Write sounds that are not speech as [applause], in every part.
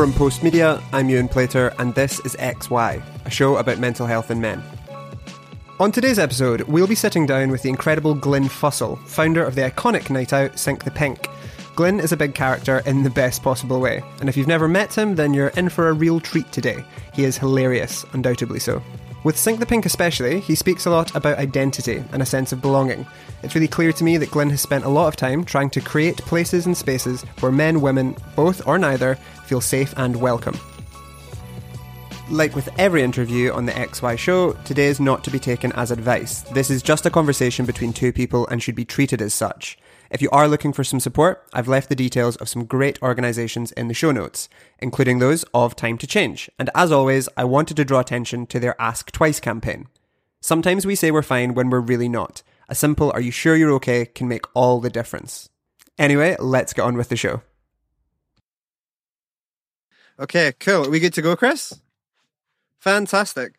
From Post Media, I'm Ewan Plater, and this is XY, a show about mental health in men. On today's episode, we'll be sitting down with the incredible Glyn Fussell, founder of the iconic night out Sink the Pink. Glyn is a big character in the best possible way, and if you've never met him, then you're in for a real treat today. He is hilarious, undoubtedly so. With Sink the Pink especially, he speaks a lot about identity and a sense of belonging. It's really clear to me that Glyn has spent a lot of time trying to create places and spaces where men, women, both or neither, feel safe and welcome. Like with every interview on the XY show, today is not to be taken as advice. This is just a conversation between two people and should be treated as such. If you are looking for some support, I've left the details of some great organisations in the show notes, including those of Time to Change. And as always, I wanted to draw attention to their Ask Twice campaign. Sometimes we say we're fine when we're really not. A simple are you sure you're okay can make all the difference. Anyway, let's get on with the show. Okay, cool. We good to go, Chris? Fantastic.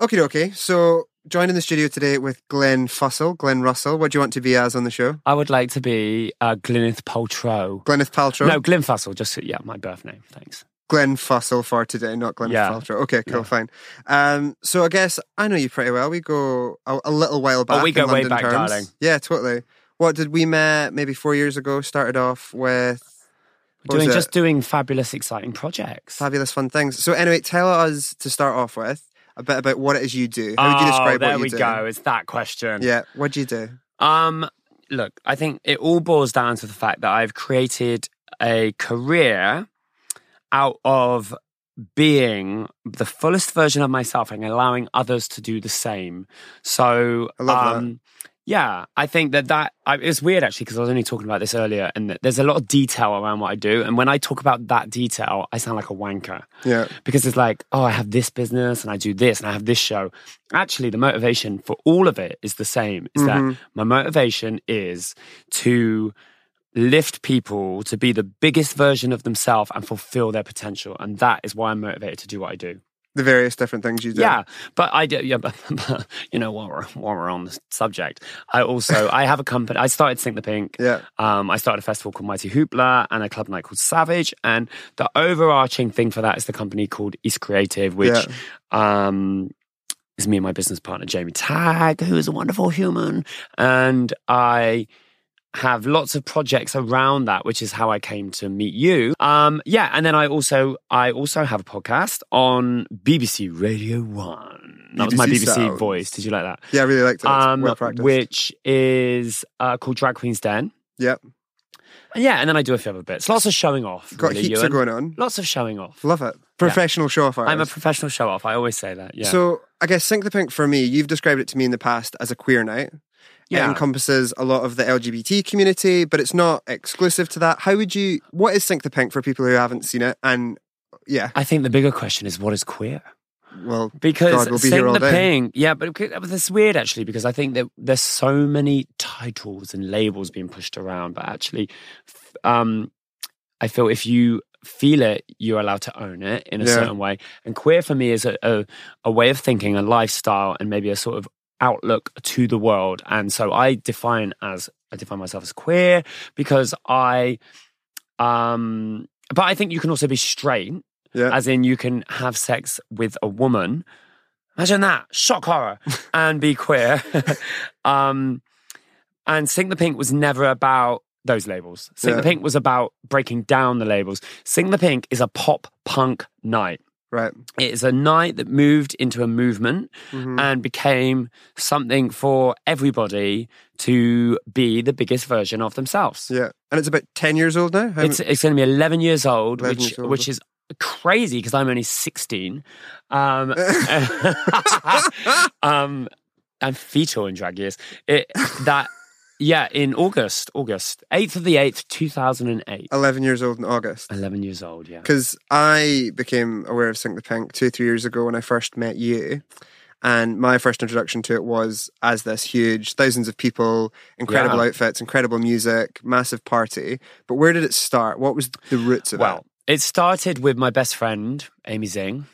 Okay, okay. So joined in the studio today with Glyn Fussell, Glyn Russell. What do you want to be as on the show? I would like to be uh, Gwyneth Paltrow. Gwyneth Paltrow? No, Glyn Fussell. Just yeah, my birth name. Thanks. Glyn Fussell for today, not Gwyneth Yeah. Paltrow. Okay, cool, Yeah. fine. Um, so I guess I know you pretty well. We go a, a little while back. Oh, we in go way London back, terms. darling. Yeah, totally. What did we met maybe four years ago? Started off with doing just doing fabulous, exciting projects. fabulous fun things. So anyway, tell us to start off with a bit about what it is you do. How would you oh, describe there what you we do? go. It's that question. Yeah, what do you do? Um, look, I think it all boils down to the fact that I've created a career out of being the fullest version of myself and allowing others to do the same. So, I love that. Yeah, I think that that I, it's weird actually because I was only talking about this earlier, and that there's a lot of detail around what I do, and when I talk about that detail, I sound like a wanker Yeah, because it's like, oh, I have this business and I do this and I have this show. Actually, the motivation for all of it is the same. Is Mhm. that my motivation is to lift people to be the biggest version of themselves and fulfill their potential, and that is why I'm motivated to do what I do. The various different things you do. Yeah, but I do. Yeah, [laughs] but, but, you know, while we're while we're on the subject, I also [laughs] I have a company. I started Sink the Pink. yeah, Um, I started a festival called Mighty Hoopla and a club night called Savage. And the overarching thing for that is the company called East Creative, which um, is me and my business partner, Jamie Tag, who is a wonderful human. And I have lots of projects around that, which is how I came to meet you. Um, yeah, and then I also I also have a podcast on BBC Radio One. That was my BBC BBC sounds. voice. Did you like that? yeah. I really liked it. Um, well practiced. which is uh, called Drag Queen's Den. Yep. And yeah, and then I do a few other bits. Lots of showing off. Got really, heaps Ewan. of going on. Lots of showing off. Love it. Professional show off I'm a professional show off. I always say that. Yeah. So I guess Sink the Pink for me, you've described it to me in the past as a queer night. It encompasses a lot of the LGBT community, but it's not exclusive to that. How would you? What is Sink the Pink for people who haven't seen it? And yeah, I think the bigger question is what is queer? well, Because God, we'll be Sing the day. Pink, yeah, but it- it's weird actually because I think that there's so many titles and labels being pushed around, but actually, um, I feel if you feel it, you're allowed to own it in a Yeah. certain way. And queer for me is a, a a way of thinking, a lifestyle, and maybe a sort of outlook to the world. And so I define as I define myself as queer because I, um, but I think you can also be straight yeah, as in you can have sex with a woman. Imagine that shock horror [laughs] and be queer. [laughs] um, and Sink the Pink was never about those labels. Sink Yeah. the Pink was about breaking down the labels. Sink the Pink is a pop punk night. Right. It is a night that moved into a movement Mhm. and became something for everybody to be the biggest version of themselves. Yeah, and it's about ten years old now. How- It's it's going to be 11 years old, 11 which years old. which is crazy because I'm only 16. Um, [laughs] [laughs] um, I'm fetal in drag years. It, that yeah, in August, August 8th of the 8th, 2008. Eleven years old in August. 11 years old, yeah. Because I became aware of Sink the Pink two, three years ago when I first met you. And my first introduction to it was as this huge, thousands of people, incredible Yeah. outfits, incredible music, massive party. But where did it start? What was the roots of it? Well, it started with my best friend, Amy Zing.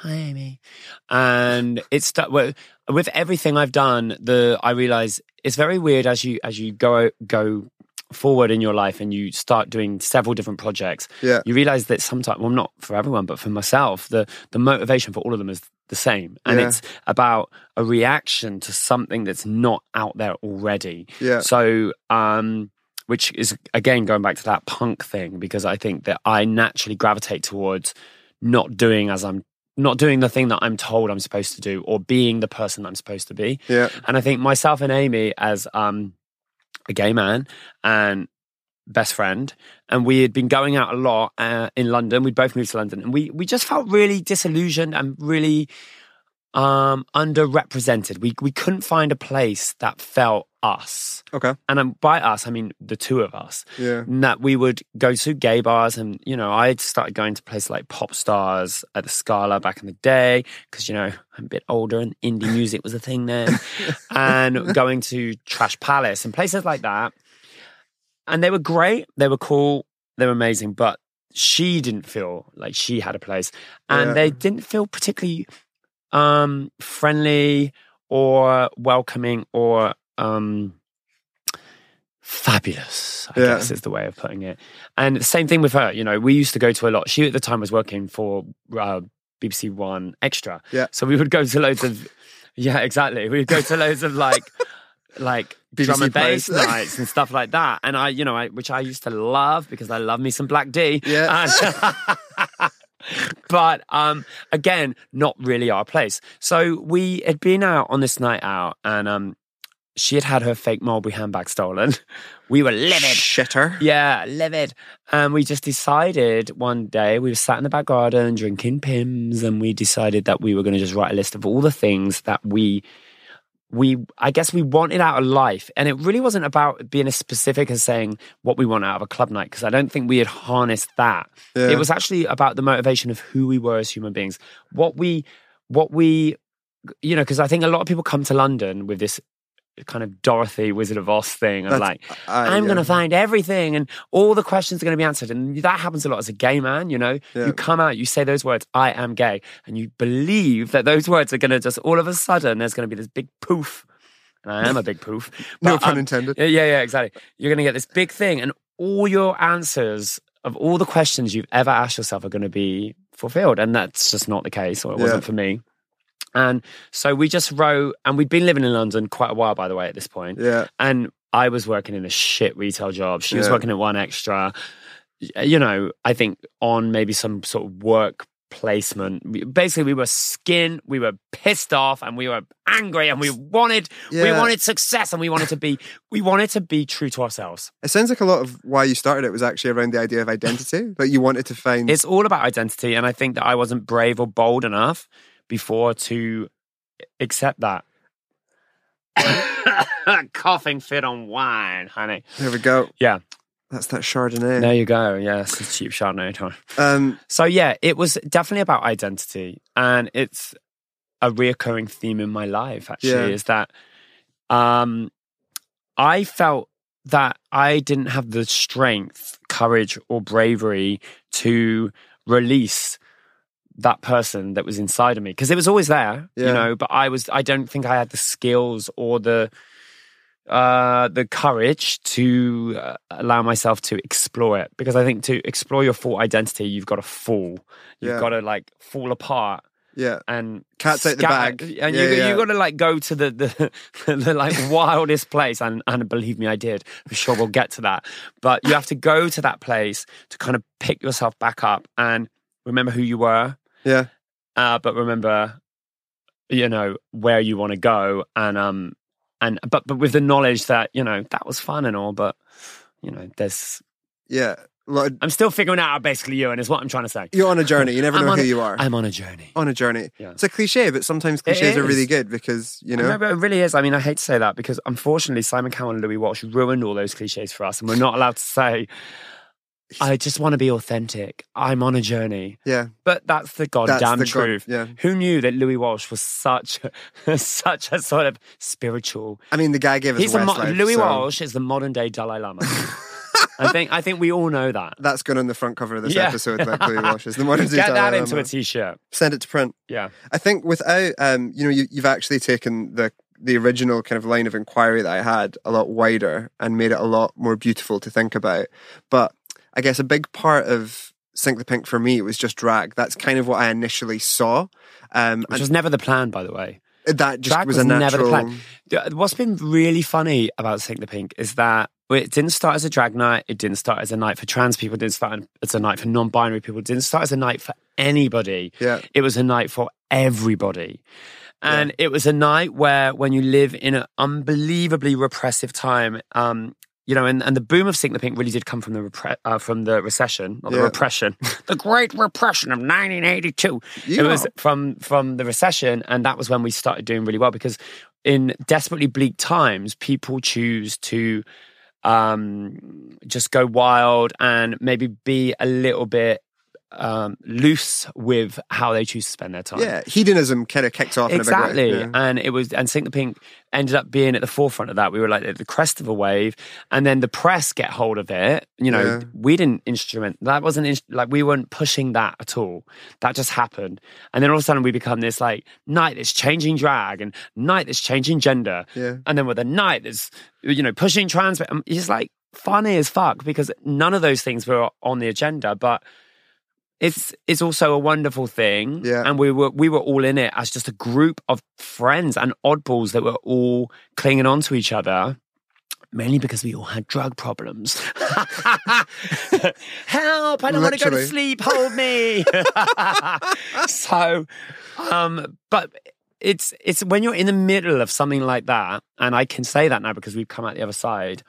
Hi, Amy. And it sta- well, with everything I've done, the I realize it's very weird as you as you go go forward in your life and you start doing several different projects, Yeah. you realize that sometimes, well, not for everyone, but for myself, the the motivation for all of them is the same, and Yeah. it's about a reaction to something that's not out there already. Yeah. So, um, which is again going back to that punk thing because I think that I naturally gravitate towards not doing as I'm not doing the thing that I'm told I'm supposed to do or being the person I'm supposed to be. Yeah. And I think myself and Amy as um a gay man and best friend and we had been going out a lot uh, in London we'd both moved to London and we we just felt really disillusioned and really um underrepresented. We we couldn't find a place that felt us. Okay. and um, by us I mean the two of us. Yeah. and that we would go to gay bars and you know i started going to places like Popstarz at the scala back in the day because you know i'm a bit older and indie [laughs] music was a thing then. And going to trash palace and places like that. And they were great. They were cool. They were amazing. But she didn't feel like she had a place. And Yeah. they didn't feel particularly um friendly or welcoming or um fabulous i Yeah. guess is the way of putting it. And the same thing with her you know we used to go to a lot. She at the time was working for uh, bbc 1Xtra. Yeah. so we would go to loads of yeah exactly. We would go to loads of like like [laughs] BBC drum and bass [laughs] nights and stuff like that. And i you know I, which i used to love because i love me some black d. Yeah. [laughs] But um again not really our place so we had been out on this night out and um she had had her fake mulberry handbag stolen [laughs] we were livid Shitter. yeah, livid. And we just decided one day we were sat in the back garden drinking Pimm's, and we decided that we were going to just write a list of all the things that we we I guess we wanted out of life. And it really wasn't about being as specific as saying what we want out of a club night, because I don't think we had harnessed that. Yeah. It was actually about the motivation of who we were as human beings. What we what we you know, because I think a lot of people come to London with this kind of Dorothy Wizard of Oz thing of That's- like I'm yeah. going to find everything and all the questions are going to be answered. And that happens a lot as a gay man, you know? Yeah. You come out, you say those words, I am gay, and you believe that those words are going to just all of a sudden, there's going to be this big poof. And I am a big poof. [laughs] No pun um, intended. yeah, yeah, exactly. You're going to get this big thing, and all your answers of all the questions you've ever asked yourself are going to be fulfilled. And that's just not the case, or it Yeah. wasn't for me. And so we just wrote, and we'd been living in London quite a while, by the way, at this point. Yeah. And I was working in a shit retail job. She was Yeah. working at 1Xtra. You know, I think on maybe some sort of work placement. Basically, we were skin, we were pissed off, and we were angry, and we wanted, we wanted success, and we wanted to be, we wanted to be true to ourselves. It sounds like a lot of why you started it was actually around the idea of identity. but you wanted to find. It's all about identity, and I think that I wasn't brave or bold enough before to accept that. [laughs] Coughing fit on wine, honey. there we go. Yeah. That's that Chardonnay. There you go. Yes, it's cheap Chardonnay. Tom. Um, So yeah, it was definitely about identity, and it's a reoccurring theme in my life. Actually, Yeah. is that um, I felt that I didn't have the strength, courage, or bravery to release that person that was inside of me because it was always there, Yeah. you know. But I was, I don't think I had the skills or the uh the courage to uh, allow myself to explore it because i think to explore your full identity you've got to fall you've Yeah. got to like fall apart yeah. and Cat's out the bag. and Yeah, you yeah. you got to like go to the the, [laughs] the like wildest place and and believe me I did for sure we'll get to that but you have to go to that place to kind of pick yourself back up and remember who you were Yeah. uh, but remember you know where you want to go and um and but but with the knowledge that you know that was fun and all but you know there's Yeah. A of- i'm still figuring out basically you and is what i'm trying to say you're on a journey. You never [laughs] know on who a- you are. i'm on a journey on a journey. Yeah. It's a cliche, but sometimes cliches are really good because, you No, know. but it really is. I mean, I hate to say that because unfortunately, Simon Cowell and Louis Walsh ruined all those cliches for us, and we're not allowed to say, I just want to be authentic. I'm on a journey. Yeah. But that's the That's goddamn the god- truth. yeah. Who knew that Louis Walsh was such, [laughs] such a sort of spiritual? I mean, the guy gave us He's a mo- Louis so Walsh is the modern day Dalai Lama. [laughs] I think. I think we all know that. That's going on the front cover of this Yeah. episode, like Louis Walsh is the modern [laughs] day Dalai Lama. Get that into Lama. a t-shirt. Send it to print. Yeah. I think without, um, you know, you, you've actually taken the the original kind of line of inquiry that I had a lot wider and made it a lot more beautiful to think about. But I guess a big part of Sink the Pink for me was just drag. That's kind of what I initially saw. Um, Which was never the plan, by the way. That just drag was, was a natural... never the plan. What's been really funny about Sink the Pink is that it didn't start as a drag night. It didn't start as a night for trans people. It didn't start as a night for non-binary people. It didn't start as a night for anybody. Yeah. It was a night for everybody. And yeah. it was a night where, when you live in an unbelievably repressive time, um, you know, and, and the boom of Sink the Pink really did come from the repre- uh, from the recession, or the yeah. repression, [laughs] the Great Repression of 1982. Yeah. It was from from the recession, and that was when we started doing really well because in desperately bleak times, people choose to um, just go wild and maybe be a little bit um, loose with how they choose to spend their time. Yeah, hedonism kind of kicked off exactly, yeah. and it was and Sink the Pink ended up being at the forefront of that. We were like at the crest of a wave, and then the press get hold of it. You know, yeah. we didn't instrument that wasn't in, like we weren't pushing that at all. That just happened, and then all of a sudden we become this like night that's changing drag and night that's changing gender, yeah. and then with a night that's you know pushing trans. It's like funny as fuck because none of those things were on the agenda, but it's it's also a wonderful thing. Yeah. And we were we were all in it as just a group of friends and oddballs that were all clinging on to each other. Mainly because we all had drug problems. [laughs] Help! I don't want to go to sleep. Hold me. [laughs] so, um, but it's it's when you're in the middle of something like that, and I can say that now because we've come out the other side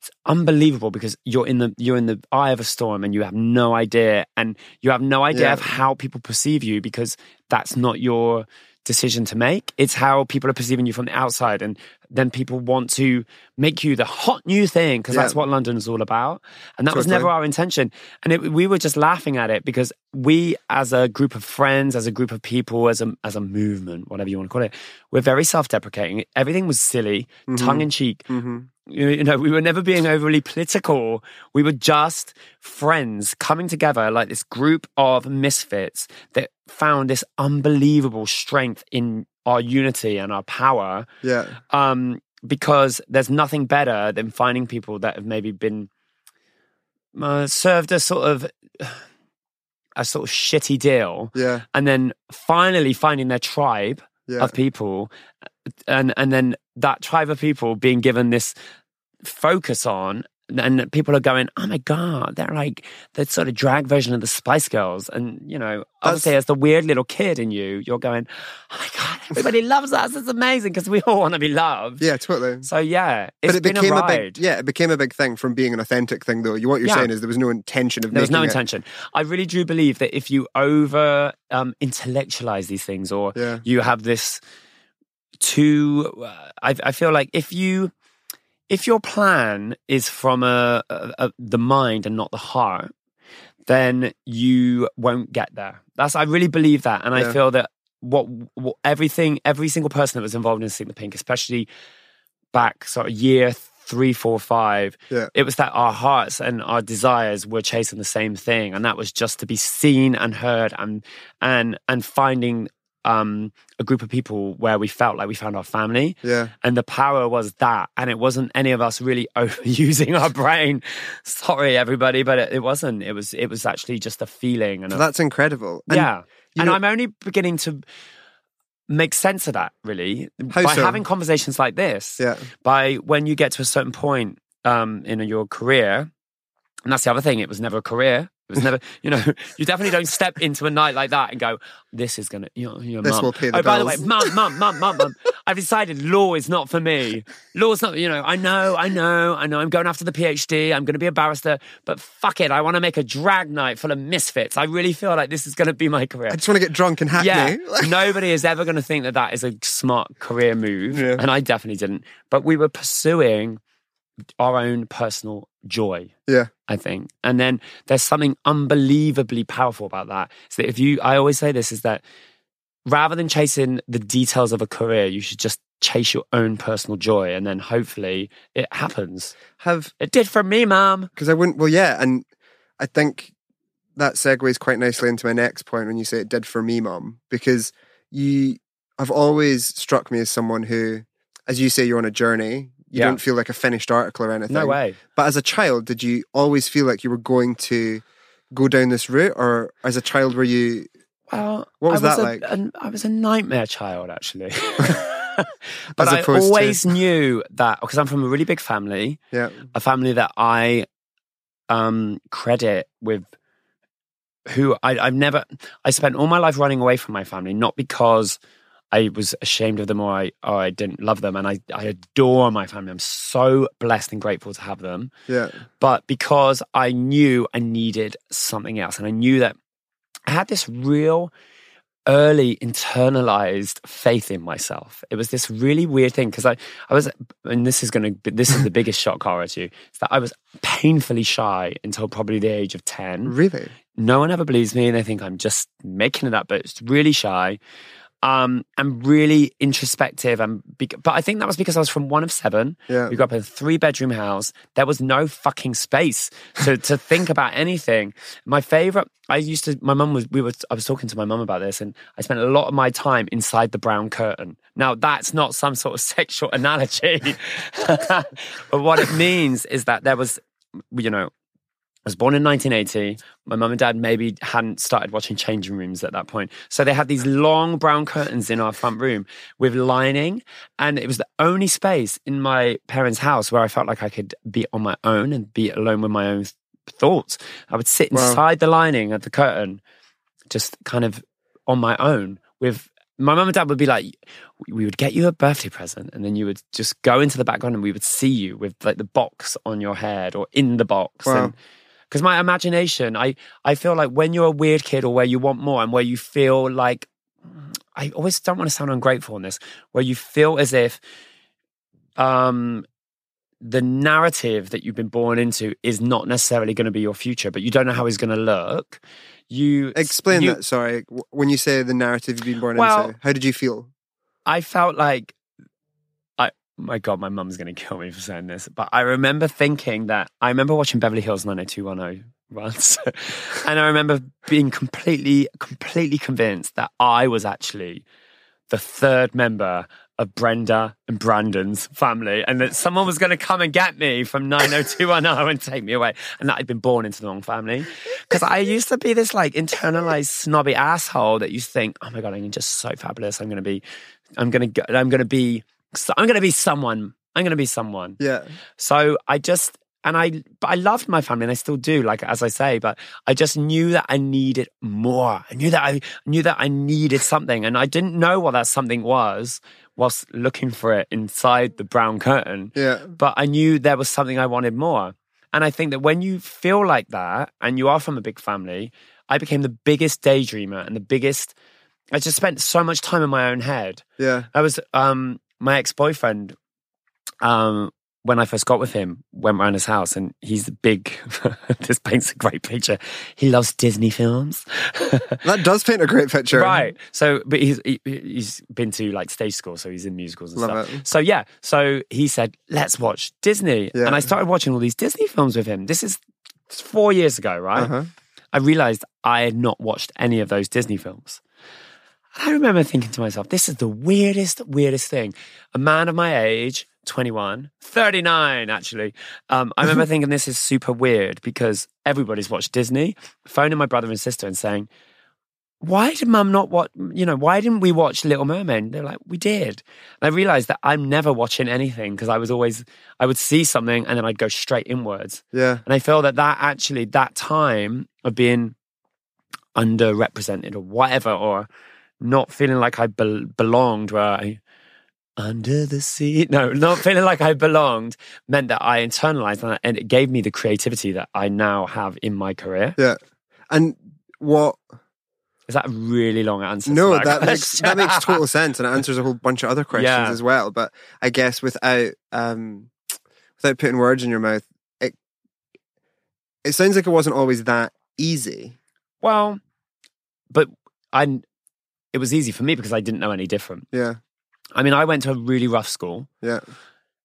it's unbelievable because you're in the you're in the eye of a storm and you have no idea and you have no idea yeah. of how people perceive you because that's not your decision to make. It's how people are perceiving you from the outside. And then people want to make you the hot new thing because yeah. that's what London is all about. And that totally. was never our intention. And it, we were just laughing at it because we, as a group of friends, as a group of people, as a, as a movement, whatever you want to call it, we're very self deprecating. Everything was silly, mm-hmm. tongue in cheek. Mm-hmm you know, we were never being overly political. We were just friends coming together like this group of misfits that found this unbelievable strength in our unity and our power. Yeah. Um, because there's nothing better than finding people that have maybe been uh, served a sort of a sort of shitty deal. Yeah. And then finally finding their tribe yeah. of people and and then that tribe of people being given this focus on and people are going, oh my god, they're like the sort of drag version of the Spice Girls, and you know, obviously as the weird little kid in you, you're going, oh my god, [laughs] everybody loves us. It's amazing because we all want to be loved. Yeah, totally. So yeah, but it became a, a, big yeah, it became a big thing from being an authentic thing though. You What you're yeah. saying is there was no intention of there was no it. intention. I really do believe that if you over um, intellectualize these things, or yeah. you have this too, uh, I, I feel like if you if your plan is from a, a, a, the mind and not the heart, then you won't get there. That's I really believe that, and yeah. I feel that what, what, everything, every single person that was involved in Sink the Pink, especially back sort of year three, four, five, yeah. it was that our hearts and our desires were chasing the same thing, and that was just to be seen and heard and and and finding um, a group of people where we felt like we found our family. Yeah. And the power was that. And it wasn't any of us really [laughs] overusing our brain. Sorry, everybody, but it, it, wasn't. It was it was actually just a feeling. And a, that's incredible. And, yeah. And know, I'm only beginning to make sense of that, really, by so? having conversations like this. Yeah. By when you get to a certain point um, in your career, and that's the other thing, it was never a career. It was never, you know, [laughs] you definitely don't step into a night like that and go, "This is gonna, you know, your this mum." will pay the oh, bills. by the way, mum, mum, mum, mum, mum. I've decided law is not for me. Law's not, you know. I know, I know, I know. I'm going after the PhD. I'm going to be a barrister, but fuck it, I want to make a drag night full of misfits. I really feel like this is going to be my career. I just want to get drunk and happy. Yeah, [laughs] nobody is ever going to think that that is a smart career move, yeah. and I definitely didn't. But we were pursuing our own personal joy. Yeah. I think. And then there's something unbelievably powerful about that. So that if you, I always say this is that rather than chasing the details of a career, you should just chase your own personal joy and then hopefully it happens. Have it did for me, mom. Because I wouldn't, well, yeah. And I think that segues quite nicely into my next point when you say it did for me, mom, because you have always struck me as someone who, as you say, you're on a journey. You Yeah. don't feel like a finished article or anything. No way. But as a child, did you always feel like you were going to go down this route, or as a child were you? Well, What was I that a, like? an- I was a nightmare child, actually. [laughs] As but I opposed to- always knew that because I'm from a really big family, Yeah, a family that I um, credit with who I, I've never. I spent all my life running away from my family, not because I was ashamed of them or I or I didn't love them, and I I adore my family. I'm so blessed and grateful to have them yeah, but because I knew I needed something else. And I knew that I had this real early internalized faith in myself. It was this really weird thing because I, I was, and this is going to, this is the biggest [laughs] shock horror to you, is that I was painfully shy until probably the age of 10 really. no one ever believes me and they think I'm just making it up, but it's really shy. Um, I'm really introspective. And bec- but I think that was because I was from one of seven. Yeah. We grew up in a three bedroom house. There was no fucking space to to think about anything. My favorite, I used to. My mum was. We were. I was talking to my mum about this, and I spent a lot of my time inside the brown curtain. Now that's not some sort of [laughs] sexual analogy, [laughs] but what it means is that there was, you know, I was born in 1980. My mum and dad maybe hadn't started watching changing rooms at that point. So they had these long brown curtains in our front room with lining. And it was the only space in my parents' house where I felt like I could be on my own and be alone with my own thoughts. I would sit Wow. inside the lining of the curtain, just kind of on my own with. My mum and dad would be like, we would get you a birthday present, and then you would just go into the background, and we would see you with like the box on your head or in the box, Wow. and because my imagination i i feel like when you're a weird kid or where you want more and where you feel like i always don't want to sound ungrateful in this where you feel as if um the narrative that you've been born into is not necessarily going to be your future but you don't know how it's going to look you Explain you- that. Sorry, when you say the narrative you've been born Well- into, how did you feel? I felt like my God, my mum's gonna kill me for saying this, but I remember thinking that I remember watching Beverly Hills 90210 once, [laughs] and I remember being completely, completely convinced that I was actually the third member of Brenda and Brandon's family, and that someone was going to come and get me from 90210 and take me away, and that I'd been born into the wrong family. Because I used to be this like internalized snobby asshole that you think, oh my god, I'm just so fabulous. I'm going to be, I'm going to, I'm going to be, I'm going to be someone. I'm going to be someone. Yeah, So I just and I but I loved my family and I still do, like as I say, but I just knew that I needed more. I knew that I knew that I needed something and I didn't know what that something was whilst looking for it inside the brown curtain. yeah, But I knew there was something I wanted more. And I think that when you feel like that and you are from a big family, I became the biggest daydreamer and the biggest I just spent so much time in my own head. yeah. I was um my ex boyfriend. Um, when I first got with him, went round his house, and he's a big. [laughs] this paints a great picture. He loves Disney films, [laughs] That does paint a great picture. right? So, but he's he, he's been to like stage school, so he's in musicals and Love stuff. it. So yeah, so he said, "Let's watch Disney," Yeah. and I started watching all these Disney films with him. This is four years ago, right? Uh-huh. I realized I had not watched any of those Disney films. I remember thinking to myself, this is the weirdest, weirdest thing. A man of my age, 21, 39, actually. Um, I remember [laughs] thinking this is super weird because everybody's watched Disney, phoning my brother and sister and saying, why did mum not watch, you know, why didn't we watch Little Mermaid? They're like, we did. And I realized that I'm never watching anything because I was always, I would see something and then I'd go straight inwards. Yeah, And I feel that that actually, that time of being underrepresented or whatever, or not feeling like I bel belonged where I, under the sea, [laughs] no, not feeling like I belonged meant that I internalized and, and it gave me the creativity that I now have in my career. yeah. And what? Is that a really long answer? to No, that, that [laughs] makes that makes total sense, and it answers a whole bunch of other questions Yeah. as well. But I guess without um, without putting words in your mouth, it it sounds like it wasn't always that easy. well, but I, it was easy for me because I didn't know any different. Yeah, I mean, I went to a really rough school. yeah,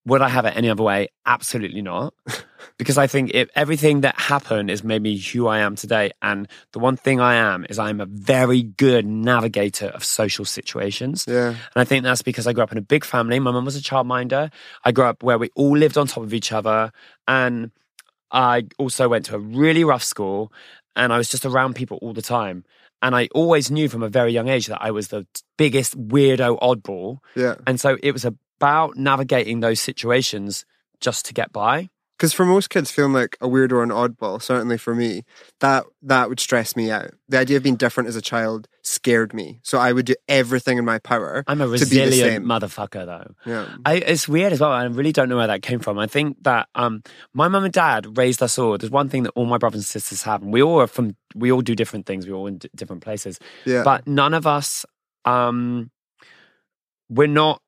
Would I have it any other way? Absolutely not. [laughs] because I think it, everything that happened has made me who I am today. And the one thing I am is I'm a very good navigator of social situations. Yeah. And I think that's because I grew up in a big family. My mum was a childminder. I grew up where we all lived on top of each other. And I also went to a really rough school and I was just around people all the time. And I always knew from a very young age that I was the biggest weirdo oddball. Yeah. And so it was about navigating those situations just to get by. Because for most kids, feeling like a weird or an oddball, certainly for me, that that would stress me out. The idea of being different as a child scared me, so I would do everything in my power. I'm a to be the resilient motherfucker, though. Yeah, I, it's weird as well. I really don't know where that came from. I think that um, my mum and dad raised us all. There's one thing that all my brothers and sisters have, and we all are from. We all do different things. We all in d- different places, yeah, but none of us. Um, we're not.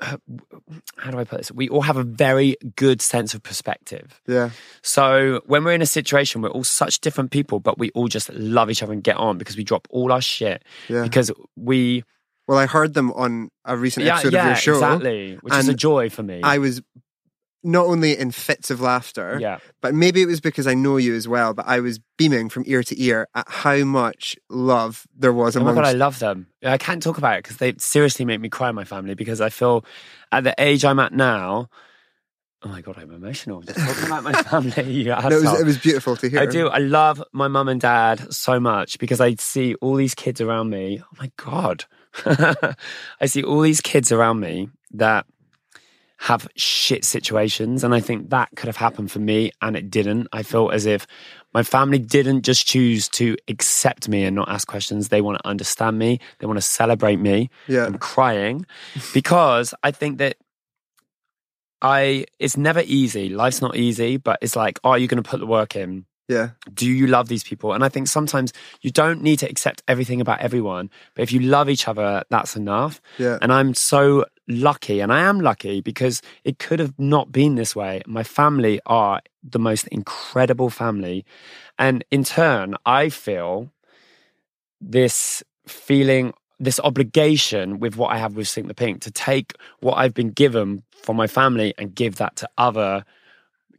How do I put this? We all have a very good sense of perspective. yeah, So when we're in a situation, we're all such different people, but we all just love each other and get on because we drop all our shit yeah. because we Well, I heard them on a recent yeah episode yeah of your show. exactly, which is a joy for me. I was not only in fits of laughter, yeah. but maybe it was because I know you as well. But I was beaming from ear to ear at how much love there was Oh my god, I love them. I can't talk about it because they seriously make me cry. My family because I feel at the age I'm at now. Oh my god, I'm emotional just talking about my [laughs] family. You No, it, was, it was beautiful to hear. I do. I love my mum and dad so much because I see all these kids around me. Oh my God. [laughs] I see all these kids around me that have shit situations. And I think that could have happened for me and it didn't. I felt as if my family didn't just choose to accept me and not ask questions. They want to understand me, they want to celebrate me. Yeah, I'm crying because I think that I it's never easy. Life's not easy, but it's like, are you going to put the work in? yeah, Do you love these people? And I think sometimes you don't need to accept everything about everyone, but if you love each other, that's enough. yeah, And I'm so lucky, and I am lucky because it could have not been this way. My family are the most incredible family. And in turn, I feel this feeling, this obligation with what I have with Sink the Pink to take what I've been given from my family and give that to other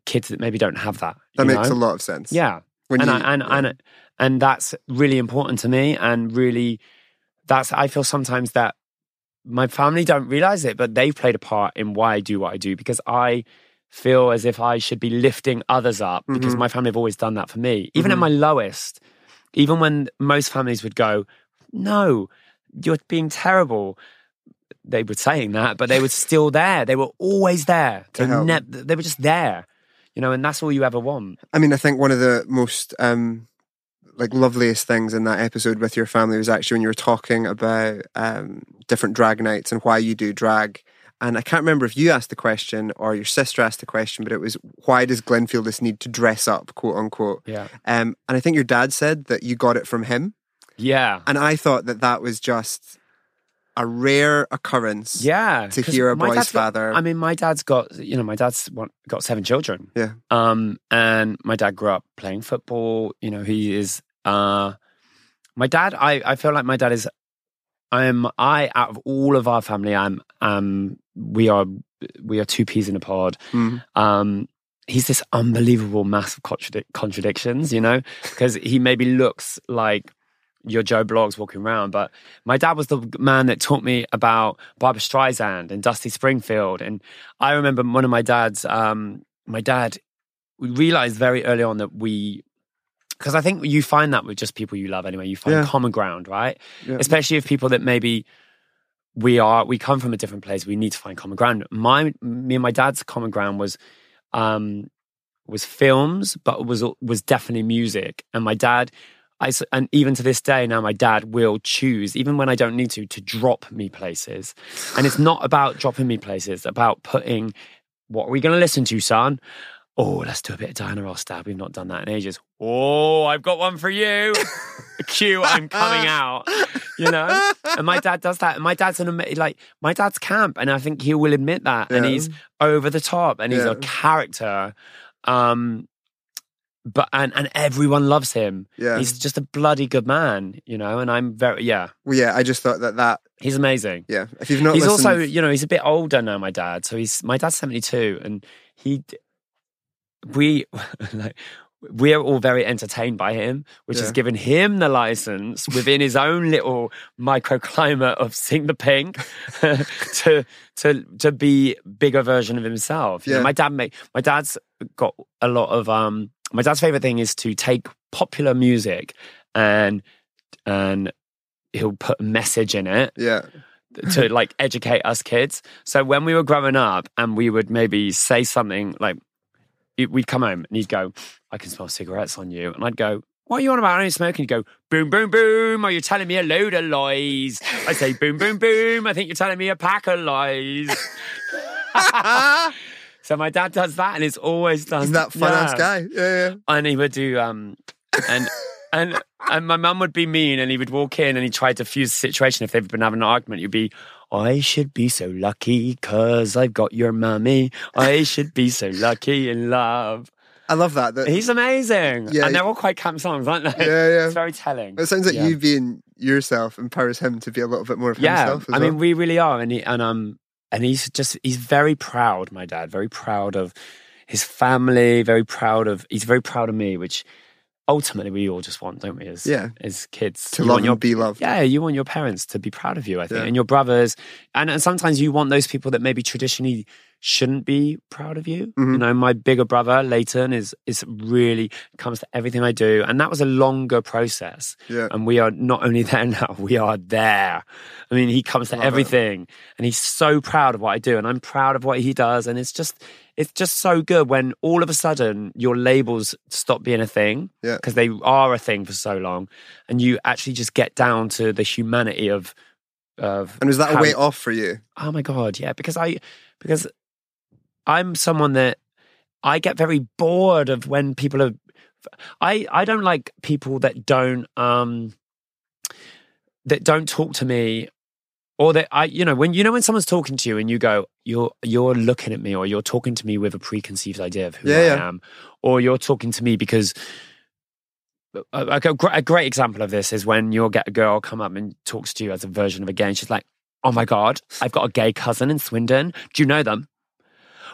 kids that maybe don't have that. that makes know? a lot of sense. Yeah when and you, I, and yeah. and and that's really important to me and really that's I feel sometimes that my family don't realize it but they've played a part in why I do what I do because I feel as if I should be lifting others up because Mhm. my family have always done that for me even Mhm. at my lowest even when most families would go no you're being terrible they were saying that but they were [laughs] still there they were always there To they, help. ne- they were just there you know and that's all you ever want I mean, I think one of the most um, like loveliest things in that episode with your family was actually when you were talking about um, different drag nights and why you do drag. And I can't remember if you asked the question or your sister asked the question, but it was why does Glyn feel this need to dress up, quote unquote? yeah Um, and I think your dad said that you got it from him, yeah and I thought that that was just a rare occurrence. Yeah, to hear a boy's dad's got- father. I mean, my dad's got you know, my dad's got seven children. Yeah. Um, and my dad grew up playing football. You know, he is. Uh, my dad. I I feel like my dad is. I'm. I out of all of our family, I'm. Um, we are. We are two peas in a pod. Mm. Um, he's this unbelievable mass of contradic- contradictions. You know, because he maybe looks like your Joe Bloggs walking around. But my dad was the man that taught me about Barbra Streisand and Dusty Springfield. And I remember one of my dad's, um, my dad, we realized very early on that we, because I think you find that with just people you love anyway, you find Yeah. common ground, right? Yeah. Especially if people that maybe we are, we come from a different place, we need to find common ground. My, me and my dad's common ground was, um, was films, but was was definitely music. And my dad, I and even to this day now, my dad will choose, even when I don't need to, to drop me places. And it's not about dropping me places; it's about putting. What are we going to listen to, son? Oh, let's do a bit of Diana Ross dad. We've not done that in ages. Oh, I've got one for you. [laughs] Cue, I'm coming out. You know, and my dad does that. And my dad's an like my dad's camp, and I think he will admit that. And he's over the top, and he's Yeah. a character. Um, but and and everyone loves him. Yeah. He's just a bloody good man, you know. And I'm very yeah, Well, yeah, I just thought that that He's amazing. Yeah. If you've not he's listened, also, you know, he's a bit older now, my dad. So he's, my dad's 72 and he, we, [laughs] like, we're all very entertained by him, which Yeah. has given him the license within his own little microclimate of Sink the Pink [laughs] to to to be bigger version of himself. You know, Yeah. my dad make my dad's got a lot of um my dad's favorite thing is to take popular music and and he'll put a message in it yeah. to like educate us kids. So when we were growing up and we would maybe say something like, it- we'd come home and he'd go, I can smell cigarettes on you. And I'd go, what are you on about? I don't smoke. And he'd go, boom, boom, boom. Are you telling me a load of lies? I say, boom, boom, boom. I think you're telling me a pack of lies. [laughs] so my dad does that and it's always done. He's that fun ass Yeah guy. Yeah, yeah. and he would do um and and and my mum would be mean and he would walk in and he tried to fuse the situation if they've been having an argument you'd be I should be so lucky cause I've got your mummy I should be so lucky in love I love that. that he's amazing Yeah. and they're all quite camp songs aren't they Yeah, yeah. it's very telling it sounds like Yeah. you being yourself empowers him to be a little bit more of yeah himself. As I well. mean we really are and he, and um and he's just he's very proud my dad very proud of his family very proud of he's very proud of me which ultimately we all just want don't we as Yeah. as kids to You love want your and be loved. yeah you want your parents to be proud of you i think Yeah. and your brothers and, and sometimes you want those people that maybe traditionally shouldn't be proud of you you Mhm. know my bigger brother leighton is is really comes to everything i do and that was a longer process Yeah. and we are not only [laughs] there now, we are there. I mean, he comes to Love it. everything and he's so proud of what I do and I'm proud of what he does. And it's just, it's just so good when all of a sudden your labels stop being a thing Yeah. because they are a thing for so long and you actually just get down to the humanity of, of, And was that a weight off for you? oh my God. Yeah. Because I, because I'm someone that I get very bored of when people are, I, I don't like people that don't, um, that don't talk to me or that I, you know, when you know when someone's talking to you and you go, you're you're looking at me, or you're talking to me with a preconceived idea of who Yeah, I yeah. am, or you're talking to me because a, a, a great example of this is when you'll get a girl come up and talks to you as a version of a gay, and she's like, "Oh my god, I've got a gay cousin in Swindon. Do you know them?"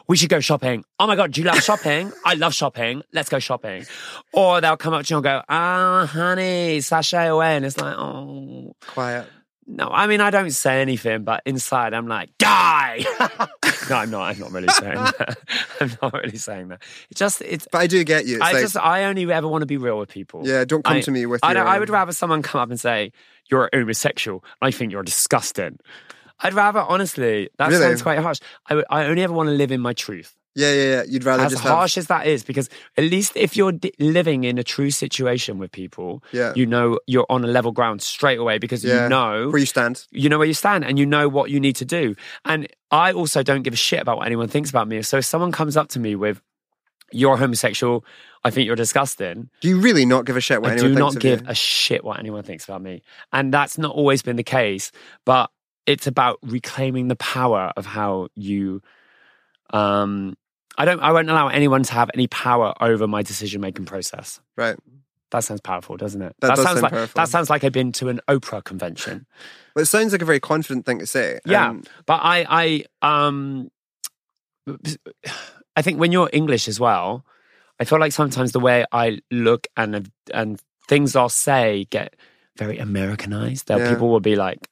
We should go shopping. Oh my God, do you love shopping? [laughs] I love shopping. Let's go shopping. Or they'll come up to you and go, ah, honey, sashay away. And it's like, oh, Quiet. no, I mean, I don't say anything, but inside I'm like, die. [laughs] no, I'm not. I'm not really saying [laughs] that. I'm not really saying that. It's just, it's, But I do get you. It's I like, just, I only ever want to be real with people. yeah, don't come I- to me with I, I would rather someone come up and say, you're homosexual. I think you're disgusting. I'd rather, honestly, that Really? sounds quite harsh. I, I only ever want to live in my truth. Yeah, yeah, yeah. You'd rather As just harsh as that is, because at least if you're d- living in a true situation with people. Yeah. you know you're on a level ground straight away because Yeah. you know Where you stand. you know where you stand and you know what you need to do. And I also don't give a shit about what anyone thinks about me. So if someone comes up to me with, you're homosexual, I think you're disgusting, Do you really not give a shit what I anyone do thinks not of give you? a shit what anyone thinks about me. And that's not always been the case, but it's about reclaiming the power of how you um I don't I won't allow anyone to have any power over my decision making process. Right. That sounds powerful, doesn't it? That does sounds sound like powerful. that sounds like I've been to an Oprah convention. Well, it sounds like a very confident thing to say. Yeah. Um, But I, I, um, [sighs] I think when you're English as well, I feel like sometimes the way I look and and things I'll say get very Americanized. That Yeah. people will be like,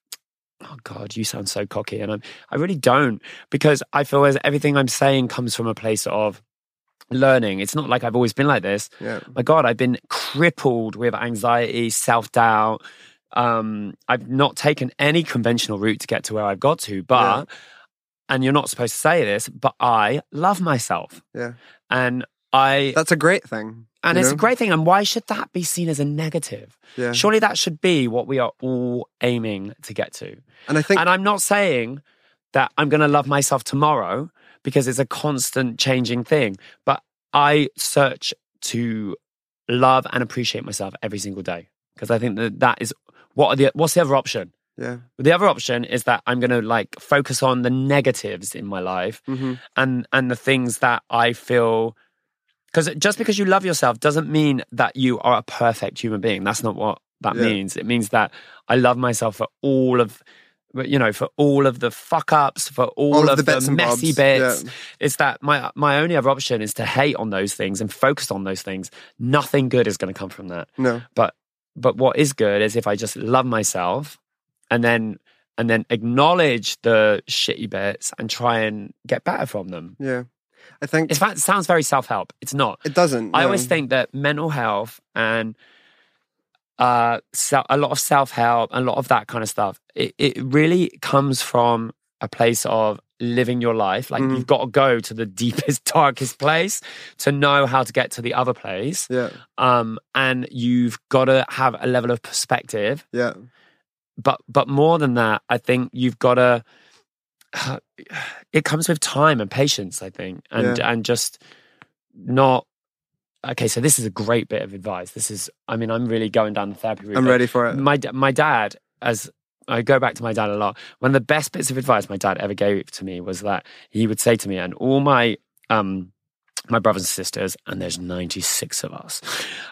"Oh God, you sound so cocky," and I'm, I really don't because I feel as everything I'm saying comes from a place of learning. It's not like I've always been like this yeah. my god i've been crippled with anxiety self-doubt um i've not taken any conventional route to get to where i've got to but and you're not supposed to say this but i love myself Yeah. and i That's a great thing. and it's know? a great thing and why should that be seen as a negative Yeah. surely that should be what we are all aiming to get to And I think and i'm not saying that i'm going to love myself tomorrow because it's a constant changing thing but i search to love and appreciate myself every single day because i think that that is what are the what's the other option yeah. the other option is that i'm going to like focus on the negatives in my life hmm and and the things that i feel because just because you love yourself doesn't mean that you are a perfect human being that's not what that Yeah. means it means that i love myself for all of you know, for all of the fuck ups, for all, All of of, the the, messy bobs, bits. yeah. It's that my my only other option is to hate on those things and focus on those things. Nothing good is going to come from that. No. But but what is good is if I just love myself and then and then acknowledge the shitty bits and try and get better from them. Yeah. I think it sounds very self help. It's not. it doesn't. I no. always think that mental health and uh, se- a lot of self help, a lot of that kind of stuff, it, it really comes from a place of living your life. Like Mhm. you've got to go to the [laughs] deepest, darkest place to know how to get to the other place. Yeah. Um, and you've got to have a level of perspective. Yeah. But but more than that, I think you've got to. [sighs] It comes with time and patience, I think, and and just not. Okay, so this is a great bit of advice. This is, I mean, I'm really going down the therapy route. I'm ready for it. My my dad, as I go back to my dad a lot. One of the best bits of advice my dad ever gave to me was that he would say to me, and all my um my brothers and sisters, and there's 96 of us.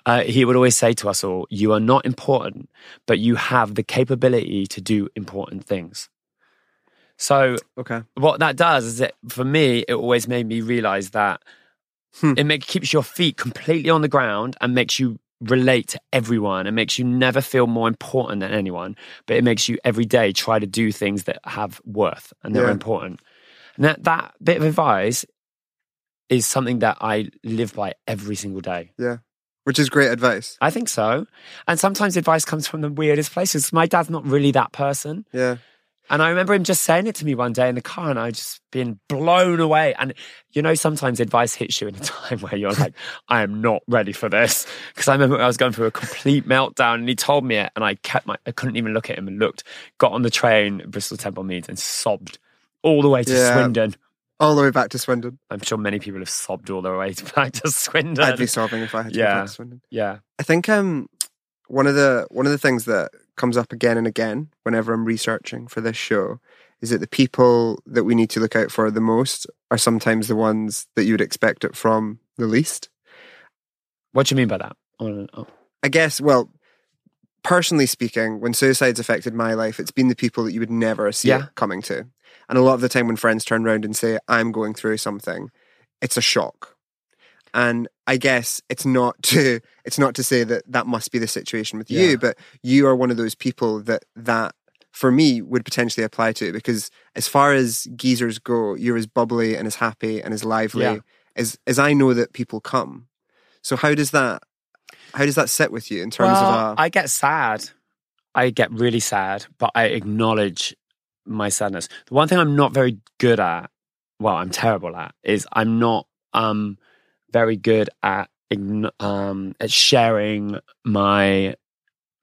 Uh, he would always say to us all, "You are not important, but you have the capability to do important things." So Okay. what that does is it for me, it always made me realize that Hmm. it make, keeps your feet completely on the ground and makes you relate to everyone and makes you never feel more important than anyone. But it makes you every day try to do things that have worth and that are Yeah. important. And that, that bit of advice is something that I live by every single day. Yeah. Which is great advice. I think so. And sometimes advice comes from the weirdest places. My dad's not really that person. Yeah. And I remember him just saying it to me one day in the car, and I just been blown away. And you know, sometimes advice hits you in a [laughs] time where you're like, I am not ready for this. Because I remember I was going through a complete meltdown, and he told me it, and I kept my, I couldn't even look at him and looked, got on the train, Bristol Temple Meads, and sobbed all the way to Yeah. Swindon. All the way back to Swindon. I'm sure many people have sobbed all the way [laughs] back to Swindon. I'd be sobbing if I had to go back to Swindon. yeah. I think um one of the one of the things that comes up again and again whenever I'm researching for this show is that the people that we need to look out for the most are sometimes the ones that you would expect it from the least. What do you mean by that? I. I guess, well, personally speaking, when suicide's affected my life, it's been the people that you would never see Yeah. coming to. And a lot of the time when friends turn around and say, I'm going through something, it's a shock. And I guess it's not [laughs] to it's not to say that that must be the situation with Yeah. you, but you are one of those people that that for me would potentially apply to because as far as geezers go, you're as bubbly and as happy and as lively Yeah. as as I know that people come. So how does that how does that sit with you in terms well, of I get sad. I get really sad, but I acknowledge my sadness. The one thing I'm not very good at, well, I'm terrible at, is I'm not um very good at um at sharing my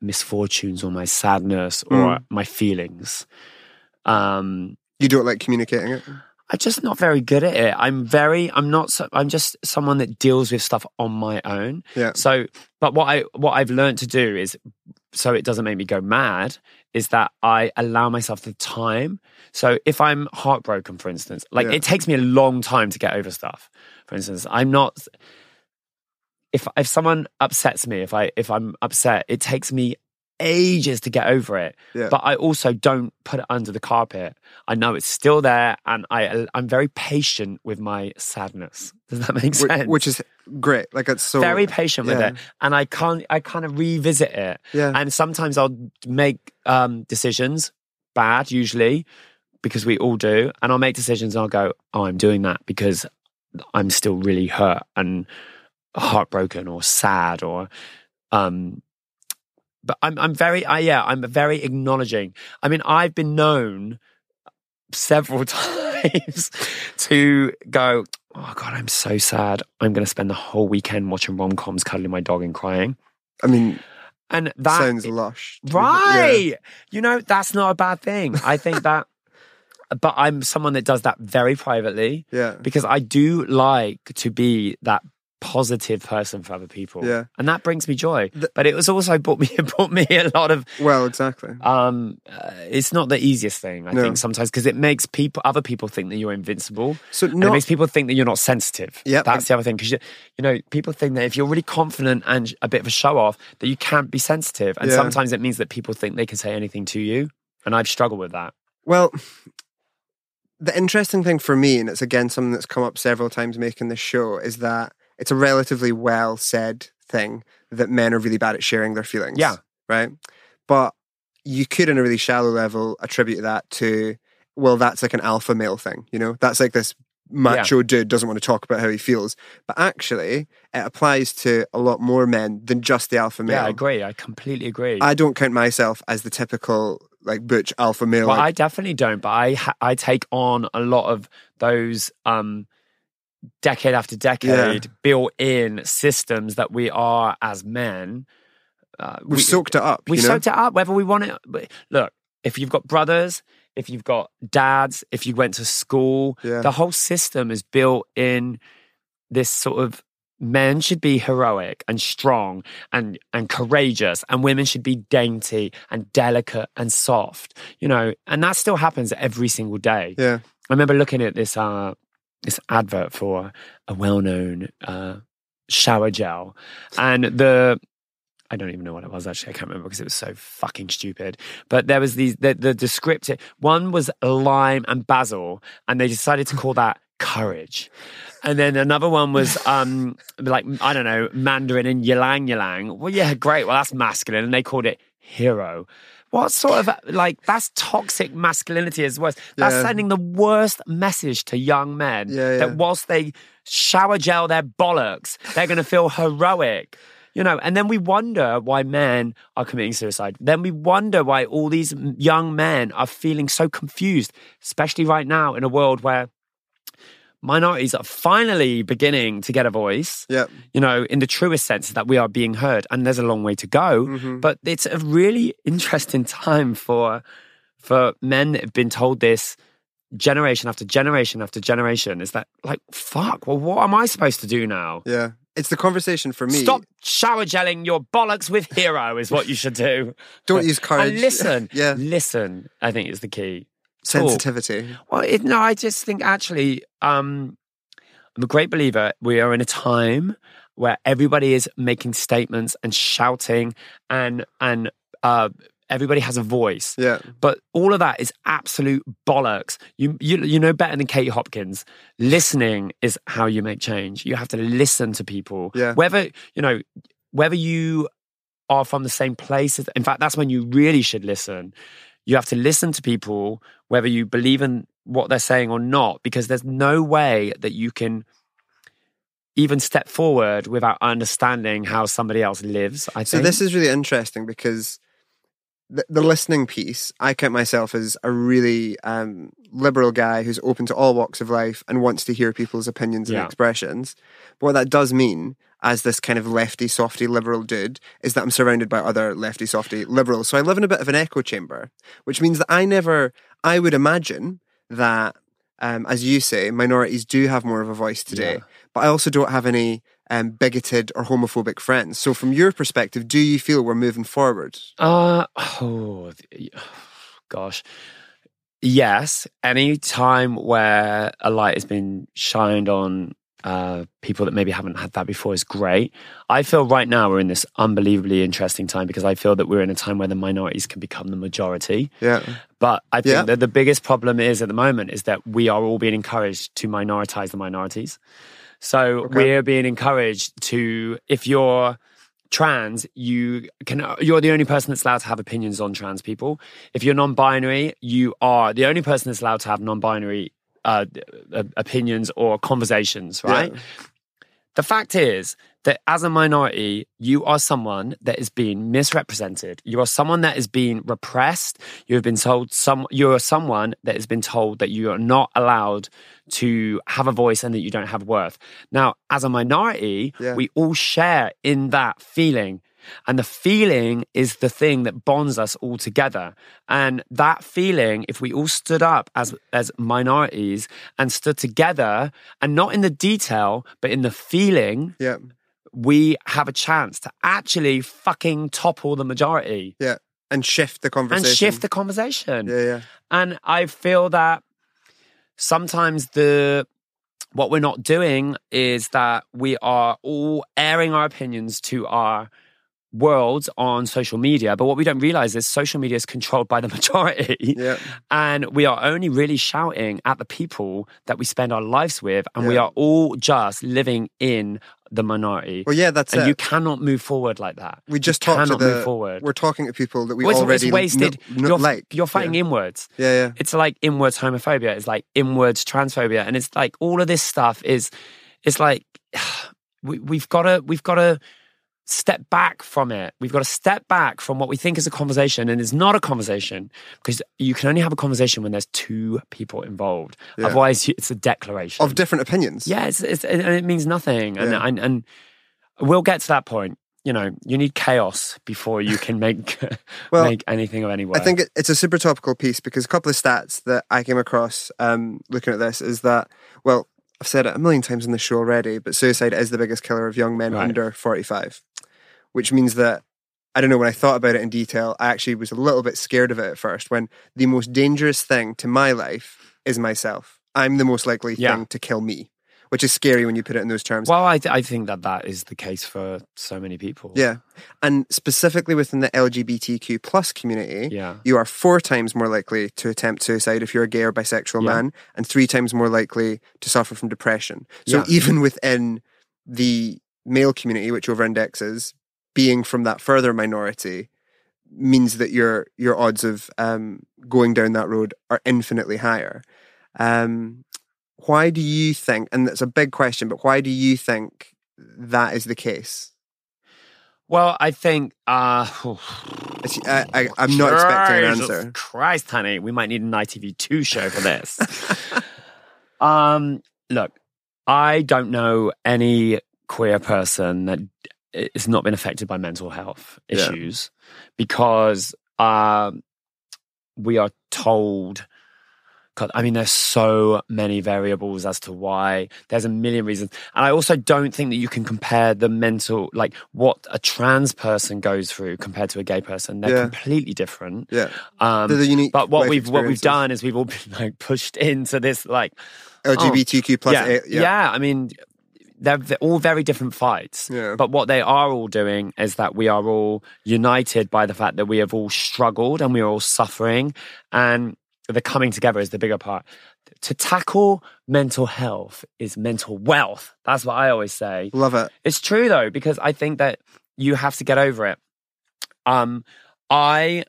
misfortunes or my sadness or Mm. my feelings. Um you don't like communicating it? I'm just not very good at it. I'm very, I'm not, so, I'm just someone that deals with stuff on my own. Yeah. So, but what I, what I've learned to do is, so it doesn't make me go mad, is that I allow myself the time. So if I'm heartbroken, for instance, like Yeah. it takes me a long time to get over stuff. For instance, I'm not, if, if someone upsets me, if I, if I'm upset, it takes me ages to get over it Yeah. but I also don't put it under the carpet. I know it's still there, and I I'm very patient with my sadness. Does that make sense? Which is great. Like it's so very patient with yeah. it, and I can't I kind of revisit it. Yeah. And sometimes I'll make um, decisions bad, usually because we all do, and I'll make decisions and I'll go, oh, I'm doing that because I'm still really hurt and heartbroken or sad or um but I'm I'm very I yeah, I'm very acknowledging. I mean, I've been known several [laughs] times to go, Oh god, I'm so sad. I'm gonna spend the whole weekend watching rom coms, cuddling my dog and crying. I mean, And that sounds lush. to Right. You know, that's not a bad thing. I think that [laughs] but I'm someone that does that very privately Yeah. because I do like to be that positive person for other people. Yeah. And that brings me joy. The- but it was also brought me [laughs] brought me a lot of. Well, exactly. um uh, it's not the easiest thing I No. think sometimes because it makes people other people think that you're invincible So and it makes people think that you're not sensitive. Yep. That's the other thing. Because, you, you know, people think that if you're really confident and a bit of a show off, that you can't be sensitive. And Yeah. sometimes it means that people think they can say anything to you. And I've struggled with that. Well, the interesting thing for me, and it's again something that's come up several times making this show, is that it's a relatively well said thing that men are really bad at sharing their feelings. Yeah. Right. But you could, in a really shallow level, attribute that to, well, that's like an alpha male thing. You know, that's like this macho dude doesn't want to talk about how he feels. But actually, it applies to a lot more men than just the alpha male. Yeah, I agree. I completely agree. I don't count myself as the typical like butch alpha male. well, like- I definitely don't, but I ha- I take on a lot of those um decade after decade built-in systems that we are as men. Uh, We've we- soaked it up. we you know? soaked it up whether we want it look if you've got brothers if you've got dads if you went to school Yeah. the whole system is built in this sort of men should be heroic and strong and and courageous and women should be dainty and delicate and soft you know and that still happens every single day Yeah. I remember looking at this uh, this advert for a well known uh, shower gel, and the I don't even know what it was actually. I can't remember because it was so fucking stupid. But there was these the, the descriptive one was lime and basil, and they decided to call that courage. And then another one was um like I don't know Mandarin and ylang ylang. Well, yeah, great. Well, that's masculine, and they called it hero. What sort of like that's toxic masculinity as well? That's Yeah. sending the worst message to young men Yeah, yeah. that whilst they shower gel their bollocks, they're going to feel heroic. You know, and then we wonder why men are committing suicide. Then we wonder why all these young men are feeling so confused, especially right now in a world where minorities are finally beginning to get a voice Yeah. you know, in the truest sense that we are being heard, and there's a long way to go. Mhm. But it's a really interesting time for for men that have been told this generation after generation after generation. Is that like fuck? Well, what am I supposed to do now? Yeah. It's the conversation for me. Stop shower gelling your bollocks with hero is what you should do. [laughs] Don't use courage. And listen, [laughs] Yeah. listen. I think is the key. Sensitivity. Well, it, no, I just think actually, um, I'm a great believer. We are in a time where everybody is making statements and shouting, and and uh, everybody has a voice. Yeah. But all of that is absolute bollocks. You you you know better than Katie Hopkins. Listening is how you make change. You have to listen to people. Yeah. Whether you know whether you are from the same place. In fact, that's when you really should listen. You have to listen to people, whether you believe in what they're saying or not, because there's no way that you can even step forward without understanding how somebody else lives. I think So think. this is really interesting because the, the listening piece, I count myself as a really um, liberal guy who's open to all walks of life and wants to hear people's opinions and Yeah. expressions. But what that does mean, as this kind of lefty, softy, liberal dude, is that I'm surrounded by other lefty, softy, liberals. So I live in a bit of an echo chamber, which means that I never, I would imagine that, um, as you say, minorities do have more of a voice today. Yeah. But I also don't have any um, bigoted or homophobic friends. So, from your perspective, do you feel we're moving forward? Uh oh, [sighs] gosh. Yes, any time where a light has been shined on uh, people that maybe haven't had that before is great. I feel right now we're in this unbelievably interesting time because I feel that we're in a time where the minorities can become the majority. Yeah. But I think Yeah. that the biggest problem is at the moment is that we are all being encouraged to minoritize the minorities. So Okay. we're being encouraged to, if you're trans, you can, you're the only person that's allowed to have opinions on trans people. If you're non-binary, you are the only person that's allowed to have non-binary uh, uh, opinions or conversations, right? Yeah. The fact is that as a minority, you are someone that is being misrepresented. You are someone that is being repressed. You have been told some. You are someone that has been told that you are not allowed to have a voice and that you don't have worth. Now, as a minority, Yeah. we all share in that feeling. And the feeling is the thing that bonds us all together. And that feeling, if we all stood up as as minorities and stood together, and not in the detail, but in the feeling, Yeah. we have a chance to actually fucking topple the majority Yeah. And shift the conversation. and shift the conversation. Yeah. Yeah. And I feel that sometimes the what we're not doing is that we are all airing our opinions to our worlds on social media, but what we don't realize is social media is controlled by the [laughs] majority. Yeah. And we are only really shouting at the people that we spend our lives with, and we are all just living in the minority. Well, yeah, that's and it. you cannot move forward like that. we just you talked to cannot move forward. We're talking to people that we Well, it's- already it's wasted. n- n- you're, like. you're fighting yeah. inwards. Yeah, yeah. It's like inwards homophobia. It's like inwards transphobia, and it's like all of this stuff is. It's like [sighs] we, we've got to we've got to step back from it. We've got to step back from what we think is a conversation, and it's not a conversation because you can only have a conversation when there's two people involved. Yeah. Otherwise, it's a declaration Of different opinions. yeah, it's, it's, and it means nothing, and, Yeah. and and we'll get to that point. You know, you need chaos before you can make [laughs] Well, make anything of any worth. I think it, it's a super topical piece because a couple of stats that I came across um, looking at this is that, well, I've said it a million times in the show already, but suicide is the biggest killer of young men Right. under 45, which means that, I don't know, when I thought about it in detail, I actually was a little bit scared of it at first when the most dangerous thing to my life is myself. I'm the most likely Yeah. thing to kill me, which is scary when you put it in those terms. Well, I, th- I think that that is the case for so many people. yeah. And specifically within the LGBTQ plus community, Yeah. you are four times more likely to attempt suicide if you're a gay or bisexual Yeah. man, and three times more likely to suffer from depression. So Yeah. even within the male community, which over indexes, being from that further minority means that your your odds of um, going down that road are infinitely higher. Um, why do you think? And that's a big question, but why do you think that is the case? Well, I think. Uh, [sighs] It's- I, I, I'm not expecting an answer. Christ, honey, we might need an ITV2 show for this. [laughs] um, look, I don't know any queer person that has not been affected by mental health Yeah. issues because um, we are told. God, I mean, there's so many variables as to why. There's a million reasons. And I also don't think that you can compare the mental, like what a trans person goes through compared to a gay person. They're Yeah. completely different. Yeah, Um, they're the unique. but what we've what we've done is we've all been like pushed into this like LGBTQ plus. yeah, A, yeah yeah, I mean they're, all very different fights. Yeah. But what they are all doing is that we are all united by the fact that we have all struggled and we are all suffering and the coming together is the bigger part. To tackle mental health is mental wealth. That's what I always say. Love it. It's true though, because I think that you have to get over it. Um, I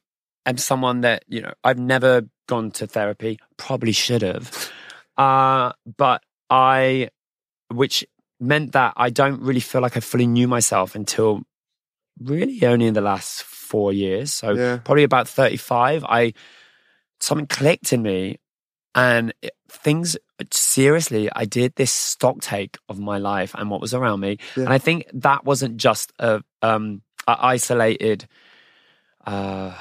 am someone that, you know, I've never gone to therapy, probably should have. Uh, but I, which meant that I don't really feel like I fully knew myself until really only in the last four years. So Yeah. probably about 35, I, something clicked in me and it, things seriously i did this stock take of my life and what was around me Yeah. and i think that wasn't just a um a isolated uh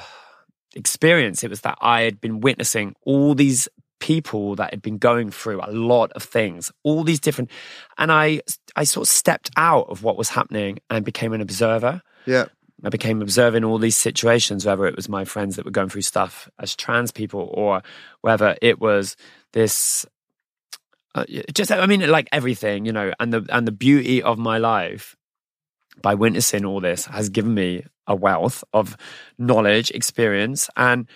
experience it was that i had been witnessing all these people that had been going through a lot of things all these different and i i sort of stepped out of what was happening and became an observer. Yeah, I became observing all these situations, whether it was my friends that were going through stuff as trans people or whether it was this uh, just I mean like everything, you know, and the and the beauty of my life by witnessing all this has given me a wealth of knowledge, experience and